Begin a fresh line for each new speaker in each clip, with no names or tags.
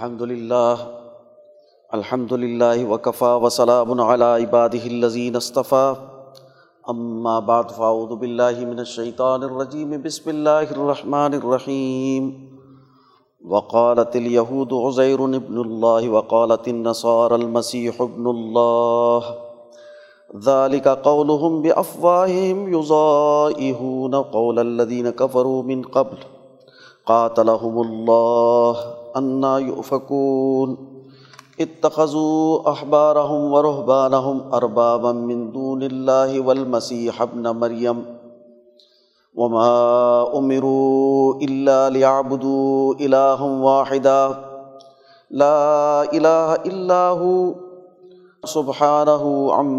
الحمد للہ الحمد للہ وقفا وسلام علی عبادہ الزین اصطفیٰ اما بعد فاعوذ باللہ من الشیطان الرجیم بسم اللہ الرحمن الرحیم وقالت الیہود عزیر ابن اللہ وقالت النصار المسیح ابن اللہ ذالک قولهم بافواہہم یضائہون قول الذین کفروا من قبل قاتلهم قاتل اتخذوا اتخو ورهبانهم ورحبان من دون الله والمسيح ابن مريم وما ليعبدوا اللہ واحدا لا الہ يشركون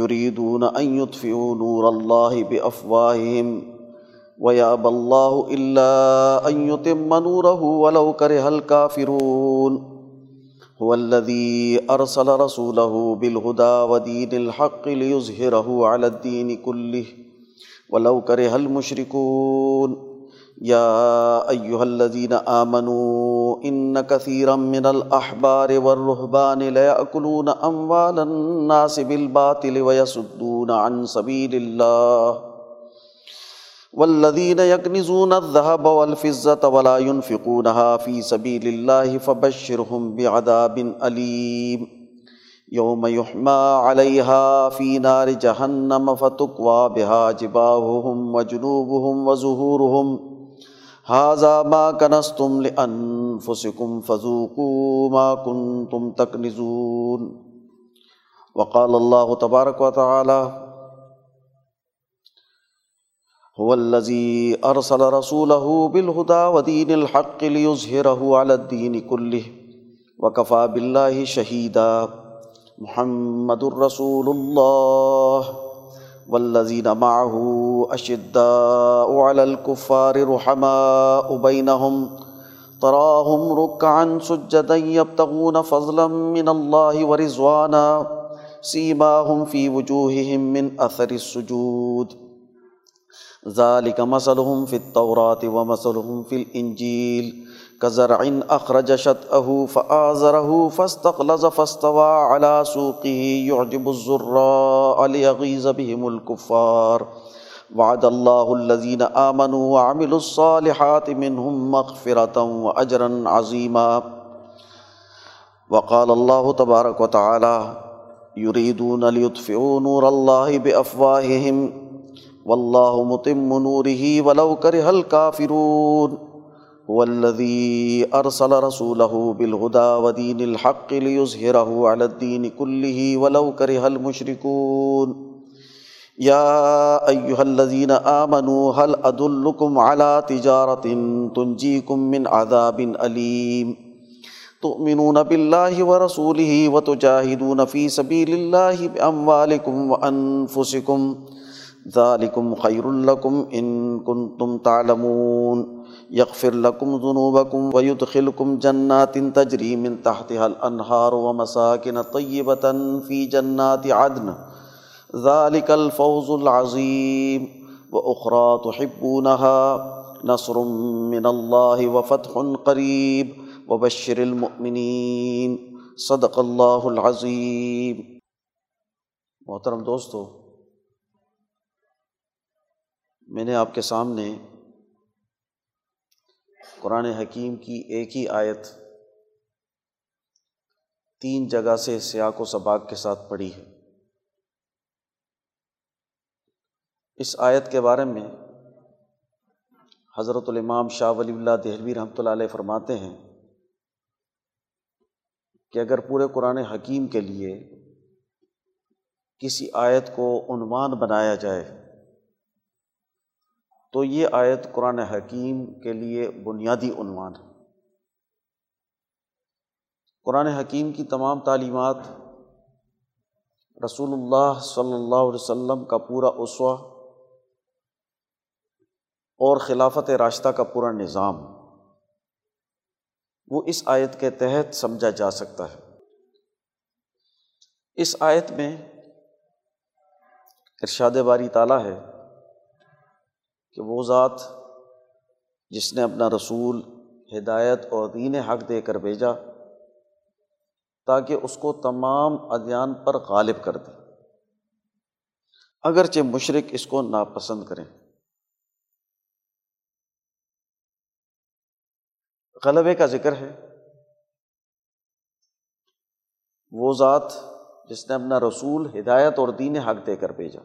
يريدون شریکوت يطفئوا نور الله بفواہم ويأبى الله إلا أن يتم نوره ولو كره الكافرون هو الذي أرسل رسوله بالهدى ودين الحق ليظهره على الدين كله ولو كره المشركون يا أيها الذين آمنوا إن كثيرا من الأحبار والرهبان ليأكلون أموال الناس بالباطل ويسدون عن سبيل الله والذین یکنزون الذهب والفزة ولا ينفقونها في سبيل الله فبشرهم بعذاب علیم یوم یحما علیها فی نار جہنم فتقوا بها جباہهم وجنوبهم وظهورهم هذا ما كنستم لأنفسكم فذوقوا ما كنتم تكنزون وقال الله تبارك وتعالى هو الذي ارسل رسوله بالهدى ودين الحق ليظهره على الدين كله وكفى بالله شهيدا محمد رسول الله والذين معه اشداء على الكفار رحماء بينهم تراهم ركعا سجدا يبتغون فضلا من الله ورضوانا سيماهم في وجوههم من اثر السجود ذالک مثلهم فی التورات و مثلهم فی الانجیل کزرعن اخرج شطأه فآزره فاستغلظ فاستوى على سوقه يعجب الزراء ليغيظ بهم الكفار وعد الله الذين آمنوا وعملوا الصالحات منهم مغفرة وأجرا عظيما وقال الله تبارك وتعالى يريدون ليطفئوا نور الله بأفواههم واللہ متم نوره ولو کرہ الکافرون هو الذي ارسل رسوله بالهدى ودين الحق ليظهره على الدين كله ولو كره المشركون يا ايها الذين امنوا هل ادلكم على تجاره تنجيكم من عذاب اليم تؤمنون بالله ورسوله وتجاهدون في سبيل الله باموالكم وانفسكم ذالکم خیر لکم ان کنتم تعلمون یغفر لکم ذنوبکم ویدخلکم جنات تجری من تحتها الانہار ومساکن طیبتا فی جنات عدن ذالک الفوز العظیم واخرا تحبونها نصر من اللہ وفتح قریب وبشر المؤمنین صدق اللہ العظیم
محترم دوستو میں نے آپ کے سامنے قرآن حکیم کی ایک ہی آیت تین جگہ سے سیاق و سباق کے ساتھ پڑھی ہے اس آیت کے بارے میں حضرت الامام شاہ ولی اللہ دہلوی رحمۃ اللہ علیہ فرماتے ہیں کہ اگر پورے قرآن حکیم کے لیے کسی آیت کو عنوان بنایا جائے تو یہ آیت قرآن حکیم کے لیے بنیادی عنوان ہے قرآن حکیم کی تمام تعلیمات رسول اللہ صلی اللہ علیہ وسلم کا پورا اسوا اور خلافت راستہ کا پورا نظام وہ اس آیت کے تحت سمجھا جا سکتا ہے اس آیت میں ارشاد باری تعالیٰ ہے کہ وہ ذات جس نے اپنا رسول ہدایت اور دین حق دے کر بھیجا تاکہ اس کو تمام ادیان پر غالب کر دے اگرچہ مشرق اس کو ناپسند کریں غلبے کا ذکر ہے وہ ذات جس نے اپنا رسول ہدایت اور دین حق دے کر بھیجا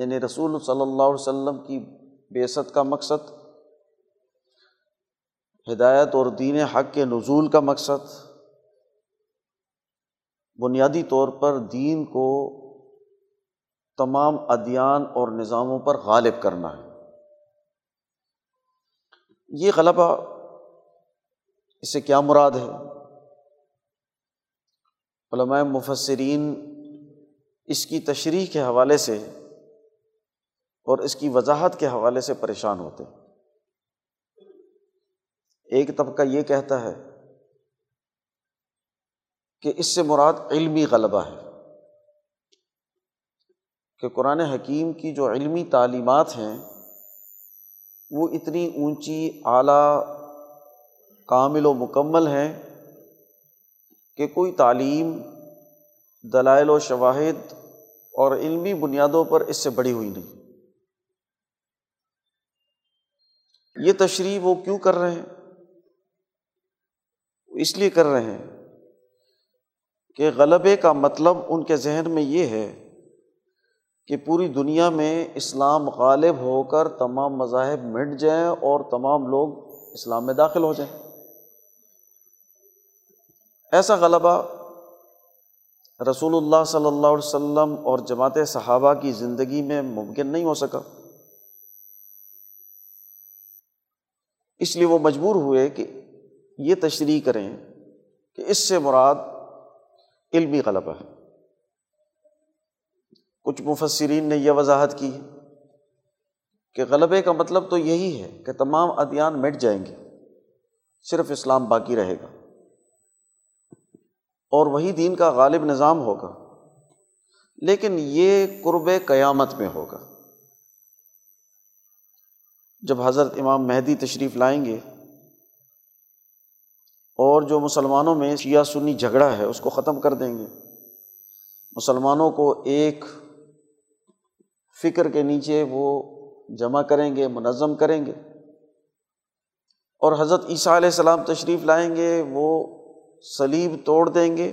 یعنی رسول صلی اللہ علیہ و سلم کی بے کا مقصد ہدایت اور دین حق کے نزول کا مقصد بنیادی طور پر دین کو تمام ادیان اور نظاموں پر غالب کرنا ہے یہ غلبہ اس سے کیا مراد ہے علمائے مفصرین اس کی تشریح کے حوالے سے اور اس کی وضاحت کے حوالے سے پریشان ہوتے ہیں ایک طبقہ یہ کہتا ہے کہ اس سے مراد علمی غلبہ ہے کہ قرآن حکیم کی جو علمی تعلیمات ہیں وہ اتنی اونچی اعلیٰ کامل و مکمل ہیں کہ کوئی تعلیم دلائل و شواہد اور علمی بنیادوں پر اس سے بڑی ہوئی نہیں یہ تشریح وہ کیوں کر رہے ہیں اس لیے کر رہے ہیں کہ غلبے کا مطلب ان کے ذہن میں یہ ہے کہ پوری دنیا میں اسلام غالب ہو کر تمام مذاہب مٹ جائیں اور تمام لوگ اسلام میں داخل ہو جائیں ایسا غلبہ رسول اللہ صلی اللہ علیہ وسلم اور جماعت صحابہ کی زندگی میں ممکن نہیں ہو سکا اس لیے وہ مجبور ہوئے کہ یہ تشریح کریں کہ اس سے مراد علمی غلبہ ہے کچھ مفسرین نے یہ وضاحت کی کہ غلبے کا مطلب تو یہی ہے کہ تمام ادیان مٹ جائیں گے صرف اسلام باقی رہے گا اور وہی دین کا غالب نظام ہوگا لیکن یہ قرب قیامت میں ہوگا جب حضرت امام مہدی تشریف لائیں گے اور جو مسلمانوں میں شیعہ سنی جھگڑا ہے اس کو ختم کر دیں گے مسلمانوں کو ایک فکر کے نیچے وہ جمع کریں گے منظم کریں گے اور حضرت عیسیٰ علیہ السلام تشریف لائیں گے وہ سلیب توڑ دیں گے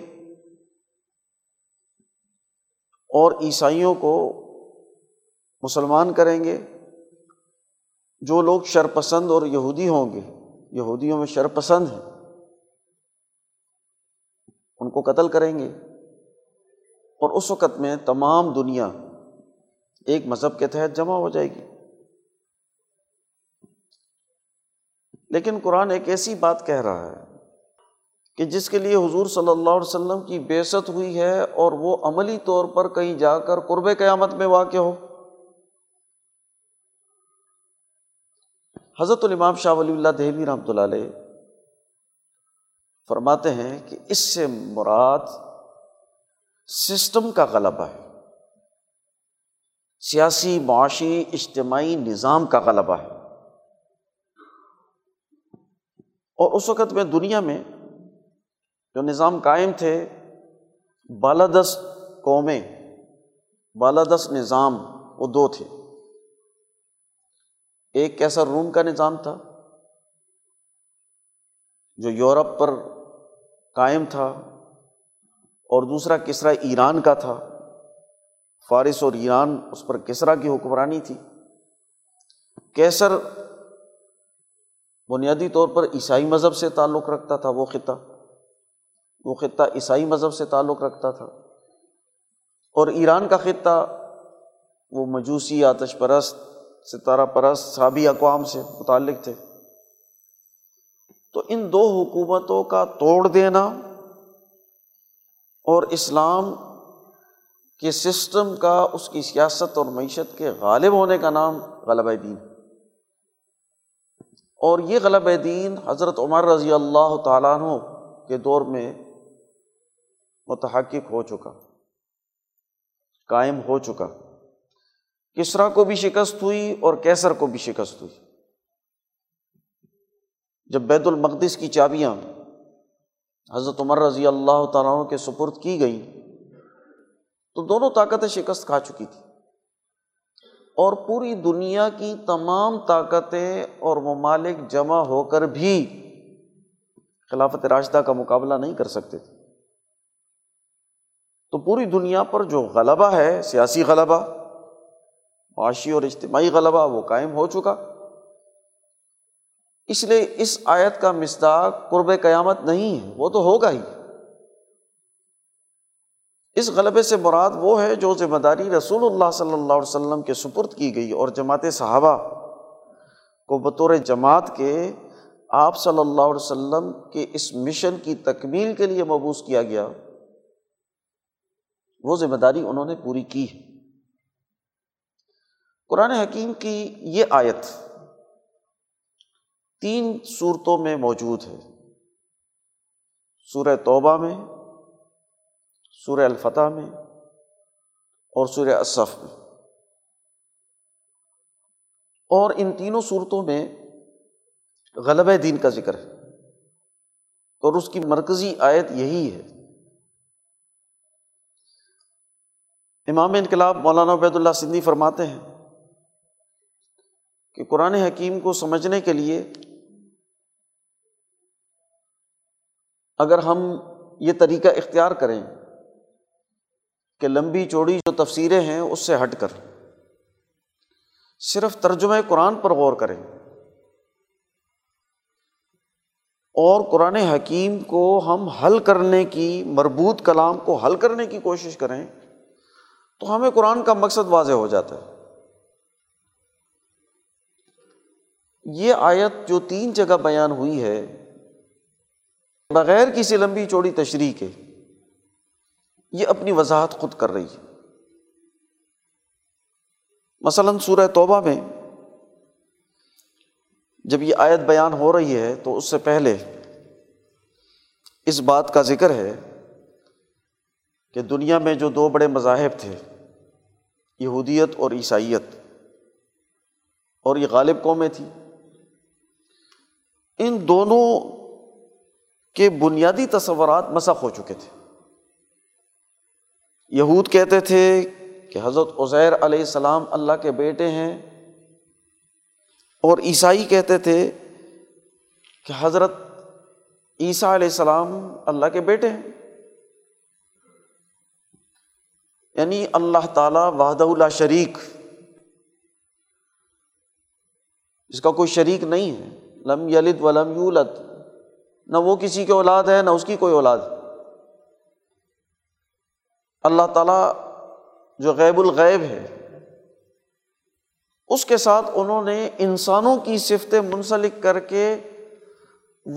اور عیسائیوں کو مسلمان کریں گے جو لوگ شرپسند اور یہودی ہوں گے یہودیوں میں شرپسند ہیں ان کو قتل کریں گے اور اس وقت میں تمام دنیا ایک مذہب کے تحت جمع ہو جائے گی لیکن قرآن ایک ایسی بات کہہ رہا ہے کہ جس کے لیے حضور صلی اللہ علیہ وسلم کی بیست ہوئی ہے اور وہ عملی طور پر کہیں جا کر قرب قیامت میں واقع ہو حضرت الامام شاہ ولی اللہ دہلی رحمۃ اللہ علیہ فرماتے ہیں کہ اس سے مراد سسٹم کا غلبہ ہے سیاسی معاشی اجتماعی نظام کا غلبہ ہے اور اس وقت میں دنیا میں جو نظام قائم تھے بالادست قومیں بالادس نظام وہ دو تھے ایک کیسا روم کا نظام تھا جو یورپ پر قائم تھا اور دوسرا کسرا ایران کا تھا فارس اور ایران اس پر کسرا کی حکمرانی تھی کیسر بنیادی طور پر عیسائی مذہب سے تعلق رکھتا تھا وہ خطہ وہ خطہ عیسائی مذہب سے تعلق رکھتا تھا اور ایران کا خطہ وہ مجوسی آتش پرست ستارہ پرست سابی اقوام سے متعلق تھے تو ان دو حکومتوں کا توڑ دینا اور اسلام کے سسٹم کا اس کی سیاست اور معیشت کے غالب ہونے کا نام غلب دین اور یہ غلب دین حضرت عمر رضی اللہ تعالیٰ عنہ کے دور میں متحق ہو چکا قائم ہو چکا کسرا کو بھی شکست ہوئی اور کیسر کو بھی شکست ہوئی جب بیت المقدس کی چابیاں حضرت عمر رضی اللہ تعالیٰ کے سپرد کی گئیں تو دونوں طاقتیں شکست کھا چکی تھیں اور پوری دنیا کی تمام طاقتیں اور ممالک جمع ہو کر بھی خلافت راشدہ کا مقابلہ نہیں کر سکتے تھے تو پوری دنیا پر جو غلبہ ہے سیاسی غلبہ معاشی اور اجتماعی غلبہ وہ قائم ہو چکا اس لیے اس آیت کا مسداق قرب قیامت نہیں ہے وہ تو ہوگا ہی اس غلبے سے مراد وہ ہے جو ذمہ داری رسول اللہ صلی اللہ علیہ وسلم کے سپرد کی گئی اور جماعت صحابہ کو بطور جماعت کے آپ صلی اللہ علیہ وسلم کے اس مشن کی تکمیل کے لیے مبوس کیا گیا وہ ذمہ داری انہوں نے پوری کی ہے قرآن حکیم کی یہ آیت تین صورتوں میں موجود ہے سورہ توبہ میں سورہ الفتح میں اور سورہ اصف میں اور ان تینوں صورتوں میں غلب دین کا ذکر ہے اور اس کی مرکزی آیت یہی ہے امام انقلاب مولانا عبید اللہ سندھی فرماتے ہیں کہ قرآن حکیم کو سمجھنے کے لیے اگر ہم یہ طریقہ اختیار کریں کہ لمبی چوڑی جو تفسیریں ہیں اس سے ہٹ کر صرف ترجمہ قرآن پر غور کریں اور قرآن حکیم کو ہم حل کرنے کی مربوط کلام کو حل کرنے کی کوشش کریں تو ہمیں قرآن کا مقصد واضح ہو جاتا ہے یہ آیت جو تین جگہ بیان ہوئی ہے بغیر کسی لمبی چوڑی تشریح کے یہ اپنی وضاحت خود کر رہی ہے مثلاً سورہ توبہ میں جب یہ آیت بیان ہو رہی ہے تو اس سے پہلے اس بات کا ذکر ہے کہ دنیا میں جو دو بڑے مذاہب تھے یہودیت اور عیسائیت اور یہ غالب قومیں تھیں ان دونوں کے بنیادی تصورات مسخ ہو چکے تھے یہود کہتے تھے کہ حضرت عزیر علیہ السلام اللہ کے بیٹے ہیں اور عیسائی کہتے تھے کہ حضرت عیسیٰ علیہ السلام اللہ کے بیٹے ہیں یعنی اللہ تعالیٰ وحدہ اللہ شریک اس کا کوئی شریک نہیں ہے لم یلت و لم یولت نہ وہ کسی کی اولاد ہے نہ اس کی کوئی اولاد اللہ تعالیٰ جو غیب الغیب ہے اس کے ساتھ انہوں نے انسانوں کی صفتیں منسلک کر کے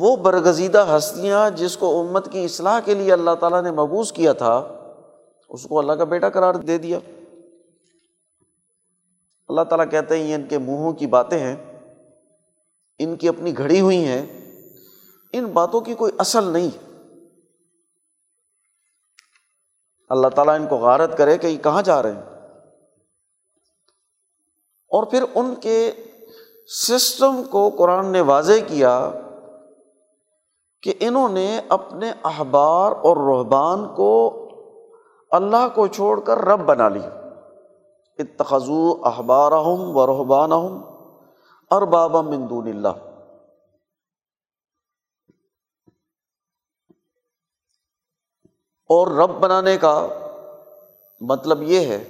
وہ برگزیدہ ہستیاں جس کو امت کی اصلاح کے لیے اللہ تعالیٰ نے مبوس کیا تھا اس کو اللہ کا بیٹا قرار دے دیا اللہ تعالیٰ کہتے ہیں یہ ان کے منہوں کی باتیں ہیں ان کی اپنی گھڑی ہوئی ہیں ان باتوں کی کوئی اصل نہیں اللہ تعالیٰ ان کو غارت کرے کہ یہ کہاں جا رہے ہیں اور پھر ان کے سسٹم کو قرآن نے واضح کیا کہ انہوں نے اپنے احبار اور رحبان کو اللہ کو چھوڑ کر رب بنا لیا اتخذو احبارہم و رحبان من دون اللہ اور رب بنانے کا مطلب یہ ہے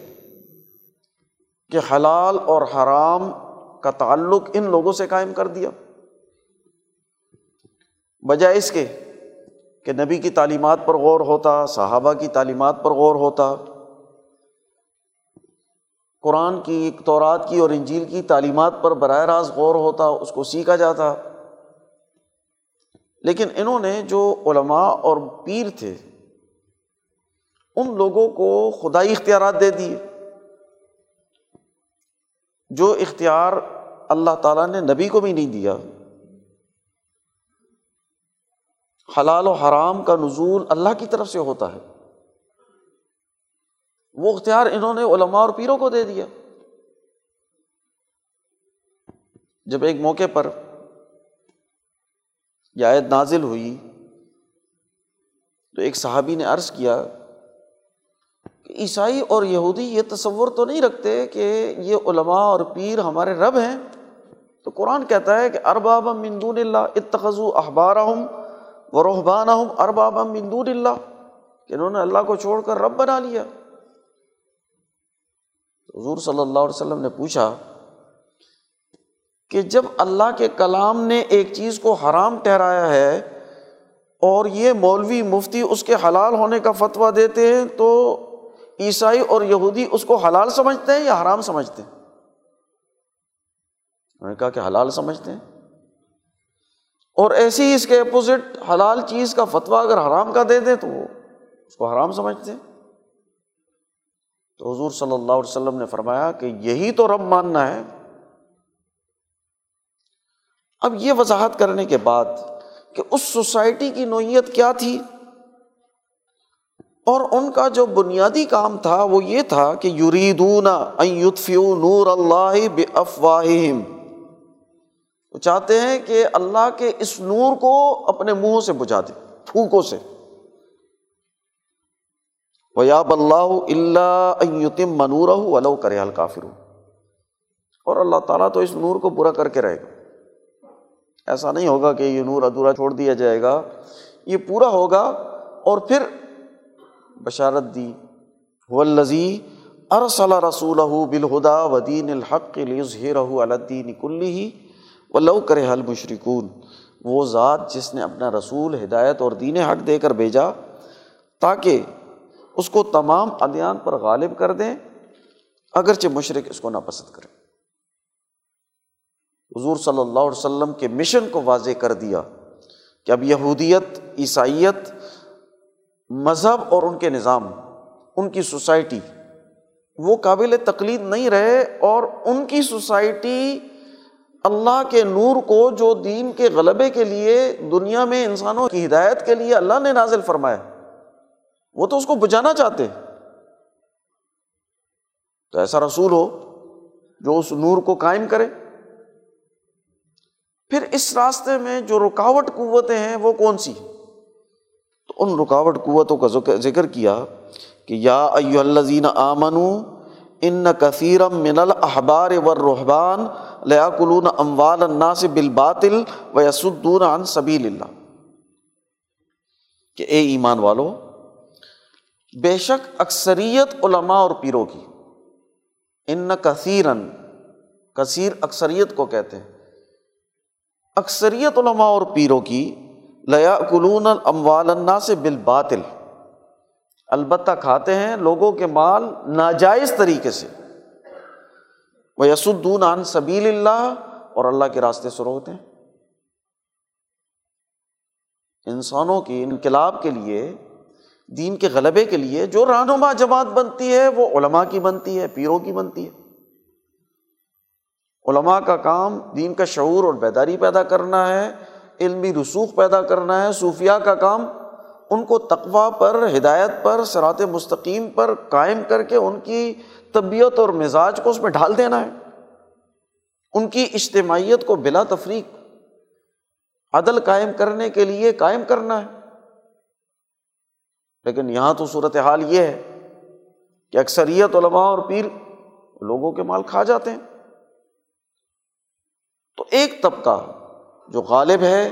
کہ حلال اور حرام کا تعلق ان لوگوں سے قائم کر دیا بجائے اس کے کہ نبی کی تعلیمات پر غور ہوتا صحابہ کی تعلیمات پر غور ہوتا قرآن کی ایک تورات کی اور انجیل کی تعلیمات پر براہ راست غور ہوتا اس کو سیکھا جاتا لیکن انہوں نے جو علماء اور پیر تھے ان لوگوں کو خدائی اختیارات دے دیے جو اختیار اللہ تعالیٰ نے نبی کو بھی نہیں دیا حلال و حرام کا نزول اللہ کی طرف سے ہوتا ہے وہ اختیار انہوں نے علماء اور پیروں کو دے دیا جب ایک موقع پر یہ آیت نازل ہوئی تو ایک صحابی نے عرض کیا کہ عیسائی اور یہودی یہ تصور تو نہیں رکھتے کہ یہ علماء اور پیر ہمارے رب ہیں تو قرآن کہتا ہے کہ ارباب مندون اللہ اخبار احبارہم و ہوں ارباب مندون کہ انہوں نے اللہ کو چھوڑ کر رب بنا لیا حضور صلی اللہ علیہ وسلم نے پوچھا کہ جب اللہ کے کلام نے ایک چیز کو حرام ٹھہرایا ہے اور یہ مولوی مفتی اس کے حلال ہونے کا فتویٰ دیتے ہیں تو عیسائی اور یہودی اس کو حلال سمجھتے ہیں یا حرام سمجھتے ہیں انہوں نے کہا کہ حلال سمجھتے ہیں اور ایسی ہی اس کے اپوزٹ حلال چیز کا فتویٰ اگر حرام کا دے دیں تو وہ اس کو حرام سمجھتے ہیں تو حضور صلی اللہ علیہ وسلم نے فرمایا کہ یہی تو رب ماننا ہے اب یہ وضاحت کرنے کے بعد کہ اس سوسائٹی کی نوعیت کیا تھی اور ان کا جو بنیادی کام تھا وہ یہ تھا کہ یوریدون وہ چاہتے ہیں کہ اللہ کے اس نور کو اپنے منہ سے بجھا دے پھونکوں سے ویاب اللہ اللہ یتم منور ولو کرے کافر اور اللہ تعالیٰ تو اس نور کو پورا کر کے رہے گا ایسا نہیں ہوگا کہ یہ نور ادھورا چھوڑ دیا جائے گا یہ پورا ہوگا اور پھر بشارت دی ولزی ارسلہ رسول بالہدا ودین الحق کے لیے رو الدی نکلی ہی کرے حل مشرقون وہ ذات جس نے اپنا رسول ہدایت اور دین حق دے کر بھیجا تاکہ اس کو تمام ادیان پر غالب کر دیں اگرچہ مشرق اس کو ناپسند کریں حضور صلی اللہ علیہ وسلم کے مشن کو واضح کر دیا کہ اب یہودیت عیسائیت مذہب اور ان کے نظام ان کی سوسائٹی وہ قابل تقلید نہیں رہے اور ان کی سوسائٹی اللہ کے نور کو جو دین کے غلبے کے لیے دنیا میں انسانوں کی ہدایت کے لیے اللہ نے نازل فرمایا وہ تو اس کو بجانا چاہتے ہیں تو ایسا رسول ہو جو اس نور کو قائم کرے پھر اس راستے میں جو رکاوٹ قوتیں ہیں وہ کون سی تو ان رکاوٹ قوتوں کا ذکر کیا کہ یا ان کثیرم من الحبار و رحبان سے بل باطل سبیل اللہ کہ اے ایمان والو بے شک اکثریت علماء اور پیروں کی ان نہ کثیرن کثیر اکثریت کو کہتے ہیں اکثریت علماء اور پیروں کی لیا کلون الاموال سے بالباطل البتہ کھاتے ہیں لوگوں کے مال ناجائز طریقے سے وہ یس عن سبیل اللہ اور اللہ کے راستے سے روکتے ہیں انسانوں کی انقلاب کے لیے دین کے غلبے کے لیے جو رہنما جماعت بنتی ہے وہ علماء کی بنتی ہے پیروں کی بنتی ہے علماء کا کام دین کا شعور اور بیداری پیدا کرنا ہے علمی رسوخ پیدا کرنا ہے صوفیہ کا کام ان کو تقوا پر ہدایت پر سرات مستقیم پر قائم کر کے ان کی طبیعت اور مزاج کو اس میں ڈھال دینا ہے ان کی اجتماعیت کو بلا تفریق عدل قائم کرنے کے لیے قائم کرنا ہے لیکن یہاں تو صورت حال یہ ہے کہ اکثریت علماء اور پیر لوگوں کے مال کھا جاتے ہیں تو ایک طبقہ جو غالب ہے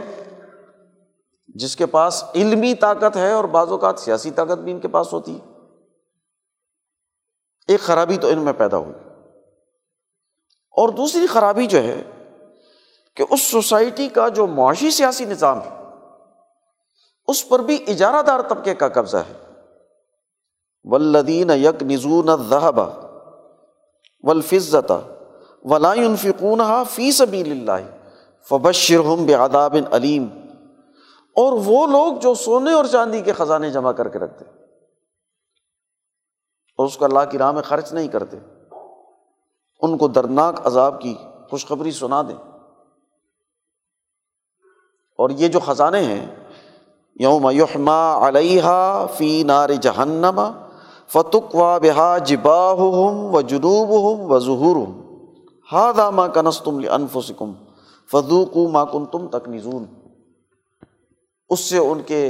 جس کے پاس علمی طاقت ہے اور بعض اوقات سیاسی طاقت بھی ان کے پاس ہوتی ہے ایک خرابی تو ان میں پیدا ہوئی اور دوسری خرابی جو ہے کہ اس سوسائٹی کا جو معاشی سیاسی نظام ہے اس پر بھی اجارہ دار طبقے کا قبضہ ہے ولدین یک نژون ذہبہ ولائن فی نژبا اللہ فبشر علیم اور وہ لوگ جو سونے اور چاندی کے خزانے جمع کر کے رکھتے اور اس کو اللہ کی راہ میں خرچ نہیں کرتے ان کو دردناک عذاب کی خوشخبری سنا دیں اور یہ جو خزانے ہیں یوم یحما علیہ فی نار جہنم فتق و بہا ہم و جنوب ہم و ظہور ہوں ہا ما کنس تم سکم فضوق ما کن تم تک اس سے ان کے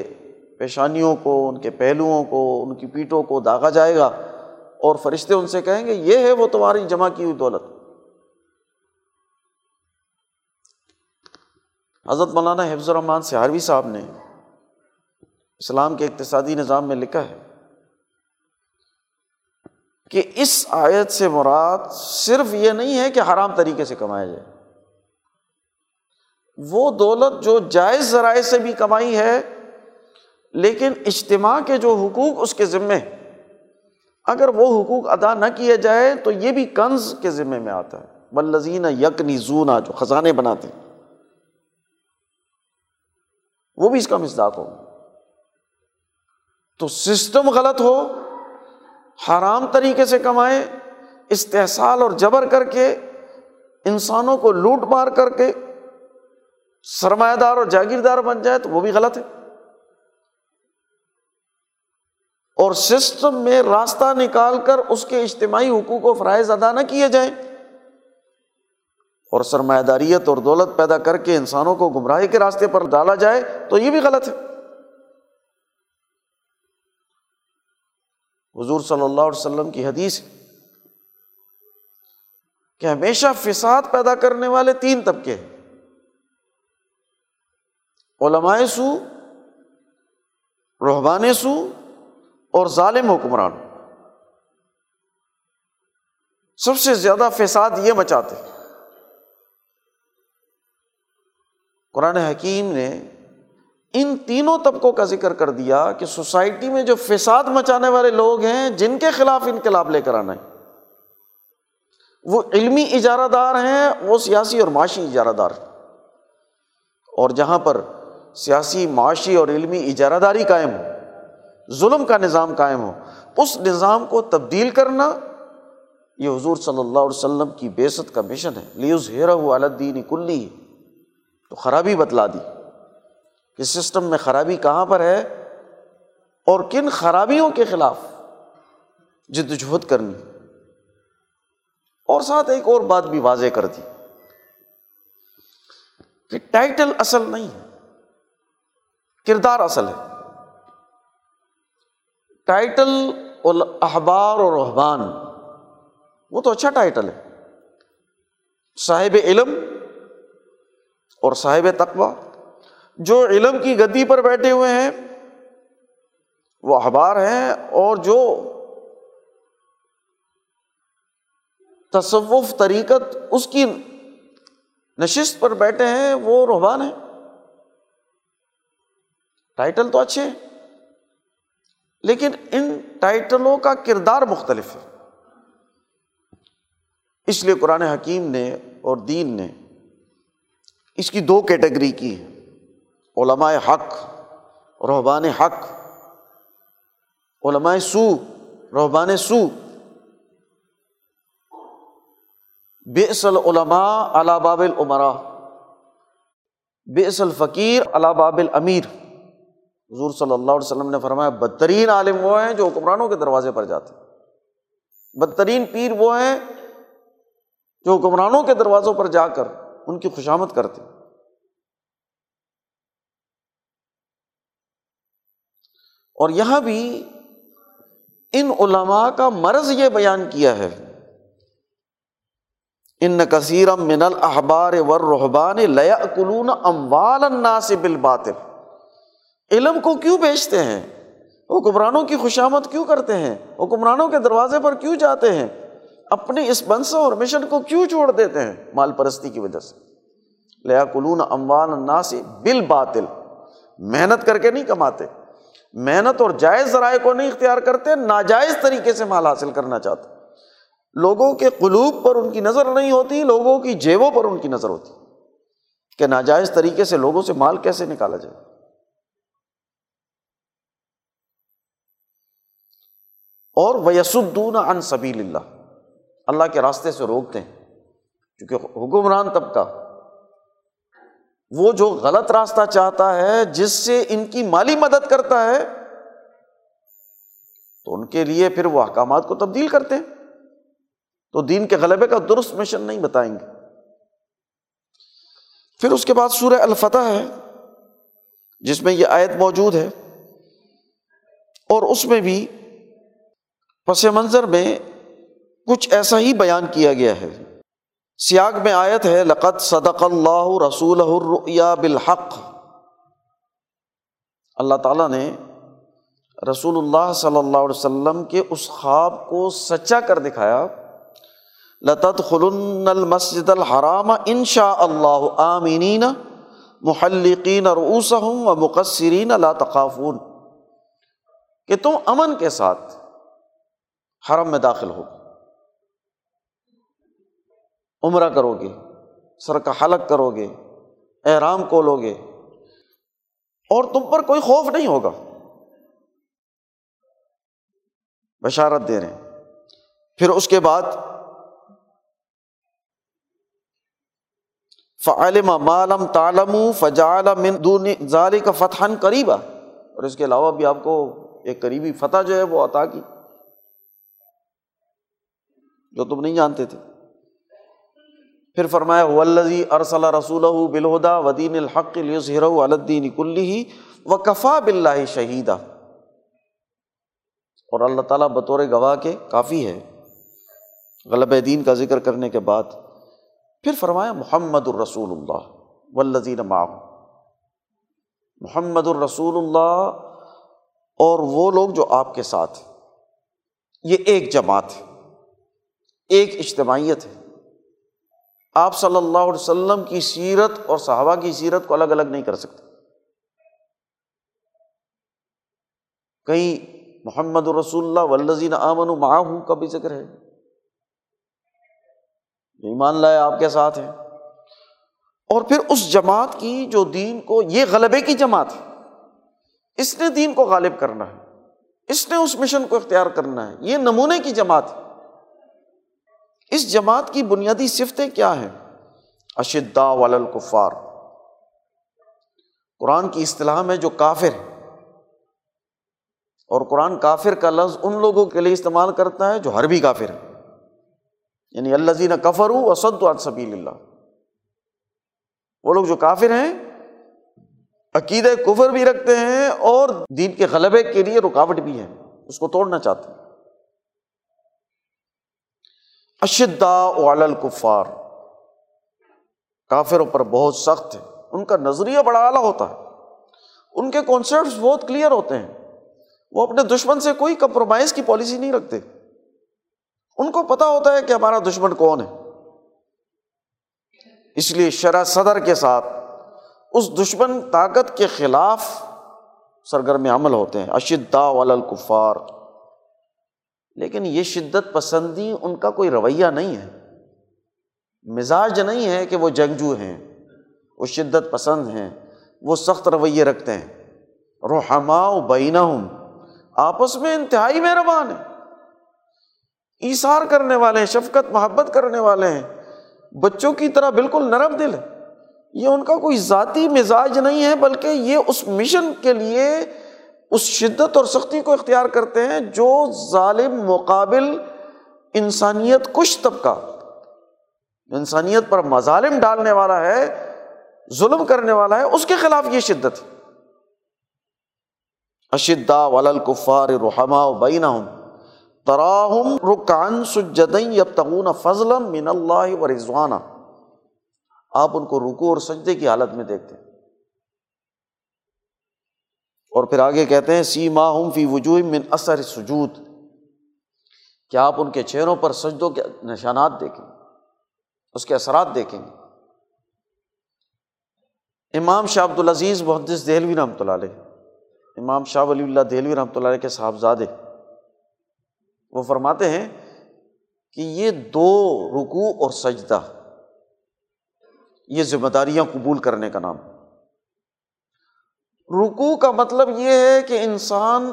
پیشانیوں کو ان کے پہلوؤں کو ان کی پیٹوں کو داغا جائے گا اور فرشتے ان سے کہیں گے یہ ہے وہ تمہاری جمع کی ہوئی دولت حضرت مولانا حفظ الرحمٰن سہاروی صاحب نے اسلام کے اقتصادی نظام میں لکھا ہے کہ اس آیت سے مراد صرف یہ نہیں ہے کہ حرام طریقے سے کمایا جائے وہ دولت جو جائز ذرائع سے بھی کمائی ہے لیکن اجتماع کے جو حقوق اس کے ذمے اگر وہ حقوق ادا نہ کیا جائے تو یہ بھی کنز کے ذمے میں آتا ہے بلزین یکنی یک زونا جو خزانے بناتے ہیں وہ بھی اس کا مزداق ہوگا تو سسٹم غلط ہو حرام طریقے سے کمائے استحصال اور جبر کر کے انسانوں کو لوٹ مار کر کے سرمایہ دار اور جاگیردار بن جائے تو وہ بھی غلط ہے اور سسٹم میں راستہ نکال کر اس کے اجتماعی حقوق و فرائض ادا نہ کیے جائیں اور سرمایہ داریت اور دولت پیدا کر کے انسانوں کو گمراہی کے راستے پر ڈالا جائے تو یہ بھی غلط ہے حضور صلی اللہ علیہ وسلم کی حدیث ہے کہ ہمیشہ فساد پیدا کرنے والے تین طبقے ہیں علماء سو رحبان سو اور ظالم حکمران سب سے زیادہ فساد یہ مچاتے قرآن حکیم نے ان تینوں طبقوں کا ذکر کر دیا کہ سوسائٹی میں جو فساد مچانے والے لوگ ہیں جن کے خلاف انقلاب لے کر آنا ہے وہ علمی اجارہ دار ہیں وہ سیاسی اور معاشی اجارہ دار ہیں اور جہاں پر سیاسی معاشی اور علمی اجارہ داری قائم ہو ظلم کا نظام قائم ہو اس نظام کو تبدیل کرنا یہ حضور صلی اللہ علیہ وسلم کی بیست کا مشن ہے لیوز ہیرا ہوا الدین کلی تو خرابی بتلا دی کہ سسٹم میں خرابی کہاں پر ہے اور کن خرابیوں کے خلاف جد کرنی اور ساتھ ایک اور بات بھی واضح کر دی کہ ٹائٹل اصل نہیں ہے کردار اصل ہے ٹائٹل احبار اور رحبان وہ تو اچھا ٹائٹل ہے صاحب علم اور صاحب تقوا جو علم کی گدی پر بیٹھے ہوئے ہیں وہ احبار ہیں اور جو تصوف طریقت اس کی نشست پر بیٹھے ہیں وہ روحبان ہیں ٹائٹل تو اچھے ہیں لیکن ان ٹائٹلوں کا کردار مختلف ہے اس لیے قرآن حکیم نے اور دین نے اس کی دو کیٹیگری کی ہے علمائے حق رحبان حق علماء سو رحبان سو بیس علماء علا باب العمرا بیسل فقیر علا باب الامیر حضور صلی اللہ علیہ وسلم نے فرمایا بدترین عالم وہ ہیں جو حکمرانوں کے دروازے پر جاتے ہیں بدترین پیر وہ ہیں جو حکمرانوں کے دروازوں پر جا کر ان کی خوشامد کرتے ہیں اور یہاں بھی ان علماء کا مرض یہ بیان کیا ہے ان من الحبار ور رحبان لیا کلون اموال النا سے بال باطل علم کو کیوں بیچتے ہیں حکمرانوں کی خوشامد کیوں کرتے ہیں حکمرانوں کے دروازے پر کیوں جاتے ہیں اپنے اس بنسوں اور مشن کو کیوں چھوڑ دیتے ہیں مال پرستی کی وجہ سے لیا کلون اموانا سے بال باطل محنت کر کے نہیں کماتے محنت اور جائز ذرائع کو نہیں اختیار کرتے ناجائز طریقے سے مال حاصل کرنا چاہتے لوگوں کے قلوب پر ان کی نظر نہیں ہوتی لوگوں کی جیبوں پر ان کی نظر ہوتی کہ ناجائز طریقے سے لوگوں سے مال کیسے نکالا جائے اور ویسدون ان سبیل اللہ اللہ کے راستے سے روکتے ہیں کیونکہ حکمران طبقہ وہ جو غلط راستہ چاہتا ہے جس سے ان کی مالی مدد کرتا ہے تو ان کے لیے پھر وہ احکامات کو تبدیل کرتے ہیں تو دین کے غلبے کا درست مشن نہیں بتائیں گے پھر اس کے بعد سورہ الفتح ہے جس میں یہ آیت موجود ہے اور اس میں بھی پس منظر میں کچھ ایسا ہی بیان کیا گیا ہے سیاق میں آیت ہے لقت صدق اللہ رسولیا بالحق اللہ تعالیٰ نے رسول اللہ صلی اللہ علیہ وسلم کے اس خواب کو سچا کر دکھایا لطت خلن المسد الحرام ان شاء اللہ عامین محلقین و مقصرین اللہ تقافون کہ تم امن کے ساتھ حرم میں داخل ہوگی عمرہ کرو گے سر کا حلق کرو گے احرام کھولو گے اور تم پر کوئی خوف نہیں ہوگا بشارت دے رہے ہیں پھر اس کے بعد فعلم مالم تالم فجال ظالی کا فتح قریبا اور اس کے علاوہ بھی آپ کو ایک قریبی فتح جو ہے وہ عطا کی جو تم نہیں جانتے تھے پھر فرمایا ولزی ارسل اللہ رسول بالہدا ودین الحق الظہر الدین کلی و کفا بلّہ شہیدہ اور اللہ تعالیٰ بطور گواہ کے کافی ہے غلب دین کا ذکر کرنے کے بعد پھر فرمایا محمد الرسول اللہ ولزین ماہ محمد الرسول اللہ اور وہ لوگ جو آپ کے ساتھ یہ ایک جماعت ہے ایک اجتماعیت ہے آپ صلی اللہ علیہ وسلم کی سیرت اور صحابہ کی سیرت کو الگ الگ نہیں کر سکتے کہیں محمد الرسول ولزین عامنما ہوں بھی ذکر ہے جو ایمان لائے آپ کے ساتھ ہیں اور پھر اس جماعت کی جو دین کو یہ غلبے کی جماعت ہے اس نے دین کو غالب کرنا ہے اس نے اس مشن کو اختیار کرنا ہے یہ نمونے کی جماعت ہے اس جماعت کی بنیادی صفتیں کیا ہیں اشدا ولاقفار قرآن کی اصطلاح میں جو کافر ہے اور قرآن کافر کا لفظ ان لوگوں کے لیے استعمال کرتا ہے جو ہر بھی کافر ہے یعنی اللہ زین کفر ہوں اسد سبیل اللہ وہ لوگ جو کافر ہیں عقیدۂ کفر بھی رکھتے ہیں اور دین کے غلبے کے لیے رکاوٹ بھی ہے اس کو توڑنا چاہتے ہیں اشدا الکفار کافروں پر بہت سخت ہے ان کا نظریہ بڑا اعلیٰ ہوتا ہے ان کے کانسیپٹس بہت کلیئر ہوتے ہیں وہ اپنے دشمن سے کوئی کمپرومائز کی پالیسی نہیں رکھتے ان کو پتہ ہوتا ہے کہ ہمارا دشمن کون ہے اس لیے شرح صدر کے ساتھ اس دشمن طاقت کے خلاف سرگرم عمل ہوتے ہیں اشدا وال لیکن یہ شدت پسندی ان کا کوئی رویہ نہیں ہے مزاج نہیں ہے کہ وہ جنگجو ہیں وہ شدت پسند ہیں وہ سخت رویے رکھتے ہیں روحما بینا ہوں آپس میں انتہائی مہربان ہیں ایسار کرنے والے ہیں شفقت محبت کرنے والے ہیں بچوں کی طرح بالکل نرم دل ہے یہ ان کا کوئی ذاتی مزاج نہیں ہے بلکہ یہ اس مشن کے لیے اس شدت اور سختی کو اختیار کرتے ہیں جو ظالم مقابل انسانیت کش طبقہ انسانیت پر مظالم ڈالنے والا ہے ظلم کرنے والا ہے اس کے خلاف یہ شدت اشدا وللکفار رحما بین تراہم رکان رکانس اب تغون فضلم و رضوانہ آپ ان کو رکو اور سجدے کی حالت میں دیکھتے ہیں اور پھر آگے کہتے ہیں سی ماہ فی وجوہ من اثر سجود کیا آپ ان کے چہروں پر سجدوں کے نشانات دیکھیں اس کے اثرات دیکھیں گے امام شاہ عبد العزیز محدث دہلوی رحمۃ اللہ علیہ امام شاہ ولی اللہ دہلوی رحمۃ اللہ علیہ کے صاحبزادے وہ فرماتے ہیں کہ یہ دو رکوع اور سجدہ یہ ذمہ داریاں قبول کرنے کا نام ہے رکو کا مطلب یہ ہے کہ انسان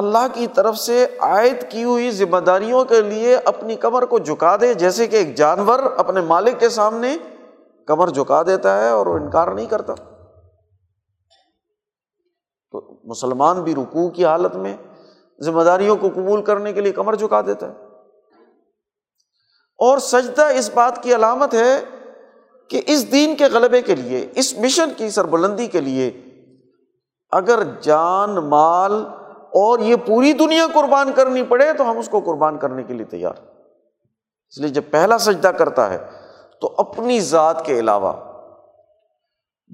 اللہ کی طرف سے عائد کی ہوئی ذمہ داریوں کے لیے اپنی کمر کو جھکا دے جیسے کہ ایک جانور اپنے مالک کے سامنے کمر جھکا دیتا ہے اور وہ انکار نہیں کرتا تو مسلمان بھی رکو کی حالت میں ذمہ داریوں کو قبول کرنے کے لیے کمر جھکا دیتا ہے اور سجدہ اس بات کی علامت ہے کہ اس دین کے غلبے کے لیے اس مشن کی سربلندی کے لیے اگر جان مال اور یہ پوری دنیا قربان کرنی پڑے تو ہم اس کو قربان کرنے کے لیے تیار اس لیے جب پہلا سجدہ کرتا ہے تو اپنی ذات کے علاوہ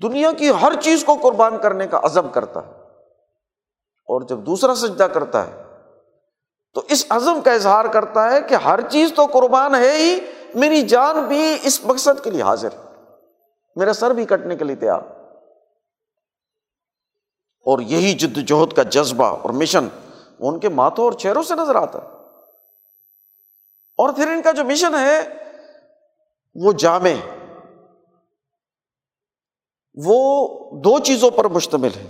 دنیا کی ہر چیز کو قربان کرنے کا عزم کرتا ہے اور جب دوسرا سجدہ کرتا ہے تو اس عزم کا اظہار کرتا ہے کہ ہر چیز تو قربان ہے ہی میری جان بھی اس مقصد کے لیے حاضر میرا سر بھی کٹنے کے لیے تیار اور یہی جد جہد کا جذبہ اور مشن ان کے ماتھوں اور چہروں سے نظر آتا ہے اور پھر ان کا جو مشن ہے وہ جامع وہ دو چیزوں پر مشتمل ہے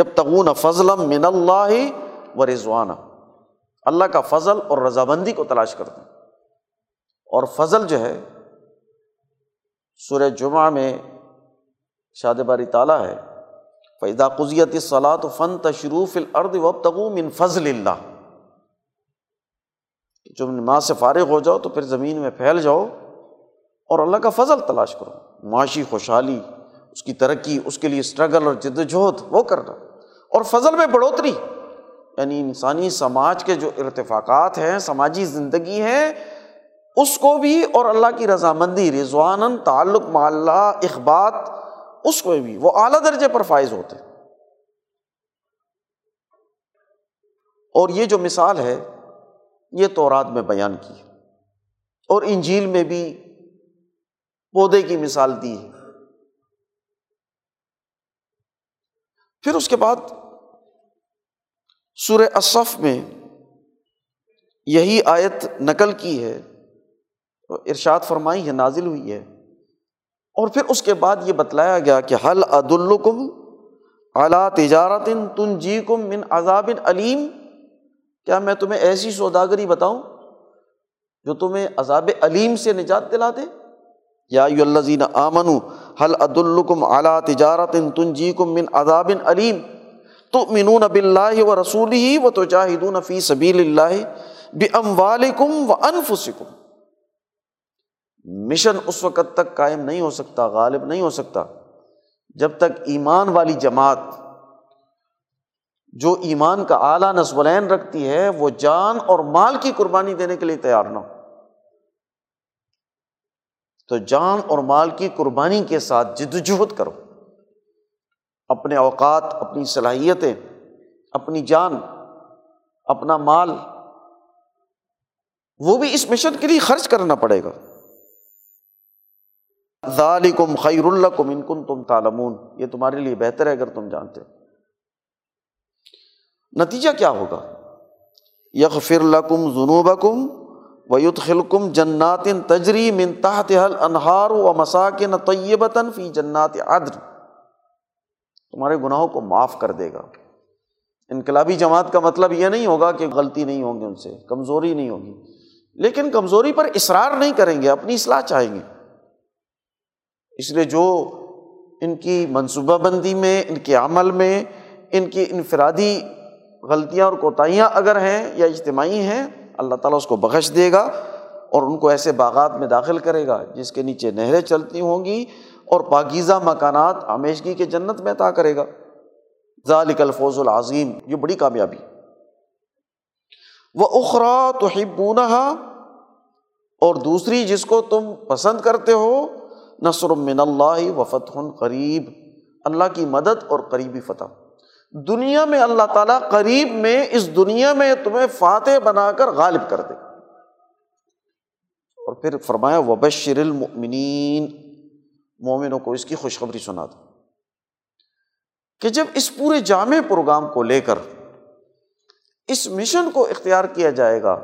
جب تغون فضلم من اللہ و رضوان اللہ کا فضل اور رضابندی کو تلاش کرتے ہیں اور فضل جو ہے سورہ جمعہ میں شاد باری ہے قزیت صلاح و فن تشروف تغوم تغم فضل اللہ جب نماز سے فارغ ہو جاؤ تو پھر زمین میں پھیل جاؤ اور اللہ کا فضل تلاش کرو معاشی خوشحالی اس کی ترقی اس کے لیے اسٹرگل اور جد و جہد وہ کرنا اور فضل میں بڑھوتری یعنی انسانی سماج کے جو ارتفاقات ہیں سماجی زندگی ہیں اس کو بھی اور اللہ کی رضامندی رضوان تعلق مع اللہ اخبات اس میں بھی وہ اعلیٰ درجے پر فائز ہوتے اور یہ جو مثال ہے یہ تو رات میں بیان کی اور انجیل میں بھی پودے کی مثال دی ہے پھر اس کے بعد سور اصف میں یہی آیت نقل کی ہے ارشاد فرمائی ہے نازل ہوئی ہے اور پھر اس کے بعد یہ بتلایا گیا کہ حل عدالکم اعلیٰ تجارت تن جی کم من عذابن علیم کیا میں تمہیں ایسی سوداگری بتاؤں جو تمہیں عذاب علیم سے نجات دلا دے یا یو الزین آمن حل عدالکم اعلیٰ تجارت تن جی کم من عذابن علیم تو منون اللہ و رسول ہی و تو جاہدون فی سبیل اللہ ام والم و انفسکم مشن اس وقت تک قائم نہیں ہو سکتا غالب نہیں ہو سکتا جب تک ایمان والی جماعت جو ایمان کا اعلیٰ نسولین رکھتی ہے وہ جان اور مال کی قربانی دینے کے لیے تیار نہ ہو تو جان اور مال کی قربانی کے ساتھ جد و جہد کرو اپنے اوقات اپنی صلاحیتیں اپنی جان اپنا مال وہ بھی اس مشن کے لیے خرچ کرنا پڑے گا ذالکم خیر الکم ان انکن تم تالمون یہ تمہارے لیے بہتر ہے اگر تم جانتے ہو نتیجہ کیا ہوگا یخ فرکم جنوب کم ویت جنات عدر تمہارے گناہوں کو معاف کر دے گا انقلابی جماعت کا مطلب یہ نہیں ہوگا کہ غلطی نہیں ہوگی ان سے کمزوری نہیں ہوگی لیکن کمزوری پر اصرار نہیں کریں گے اپنی اصلاح چاہیں گے اس لیے جو ان کی منصوبہ بندی میں ان کے عمل میں ان کی انفرادی غلطیاں اور کوتاہیاں اگر ہیں یا اجتماعی ہیں اللہ تعالیٰ اس کو بخش دے گا اور ان کو ایسے باغات میں داخل کرے گا جس کے نیچے نہریں چلتی ہوں گی اور پاکیزہ مکانات آمیشگی کے جنت میں عطا کرے گا ذالک الفوز العظیم یہ بڑی کامیابی وہ اخرا تو ہی اور دوسری جس کو تم پسند کرتے ہو من اللہ وفت قریب اللہ کی مدد اور قریبی فتح دنیا میں اللہ تعالیٰ قریب میں اس دنیا میں تمہیں فاتح بنا کر غالب کر دے اور پھر فرمایا وبشر المؤمنین مومنوں کو اس کی خوشخبری سنا دے کہ جب اس پورے جامع پروگرام کو لے کر اس مشن کو اختیار کیا جائے گا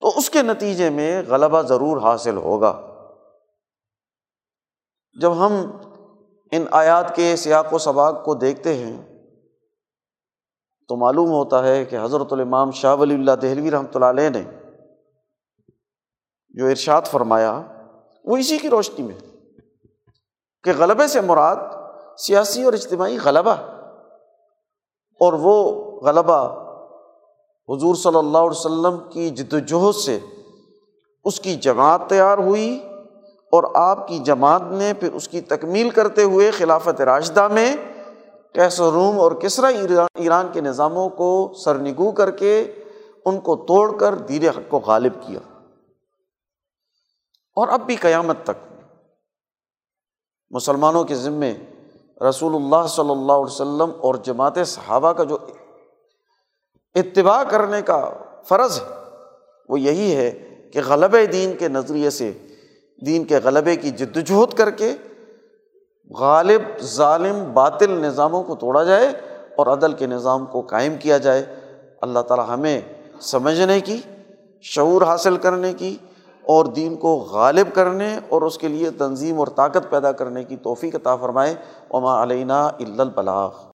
تو اس کے نتیجے میں غلبہ ضرور حاصل ہوگا جب ہم ان آیات کے سیاق و سباق کو دیکھتے ہیں تو معلوم ہوتا ہے کہ حضرت الامام شاہ ولی اللہ دہلوی رحمۃ اللہ علیہ نے جو ارشاد فرمایا وہ اسی کی روشنی میں کہ غلبے سے مراد سیاسی اور اجتماعی غلبہ اور وہ غلبہ حضور صلی اللہ علیہ وسلم کی جد وجہد سے اس کی جماعت تیار ہوئی اور آپ کی جماعت نے پھر اس کی تکمیل کرتے ہوئے خلافت راشدہ میں کیس و روم اور کسرا ایران کے نظاموں کو سرنگو کر کے ان کو توڑ کر دیر حق کو غالب کیا اور اب بھی قیامت تک مسلمانوں کے ذمے رسول اللہ صلی اللہ علیہ وسلم اور جماعت صحابہ کا جو اتباع کرنے کا فرض ہے وہ یہی ہے کہ غلب دین کے نظریے سے دین کے غلبے کی جد جہد کر کے غالب ظالم باطل نظاموں کو توڑا جائے اور عدل کے نظام کو قائم کیا جائے اللہ تعالیٰ ہمیں سمجھنے کی شعور حاصل کرنے کی اور دین کو غالب کرنے اور اس کے لیے تنظیم اور طاقت پیدا کرنے کی توفیق عطا فرمائے عما علینا البلاغ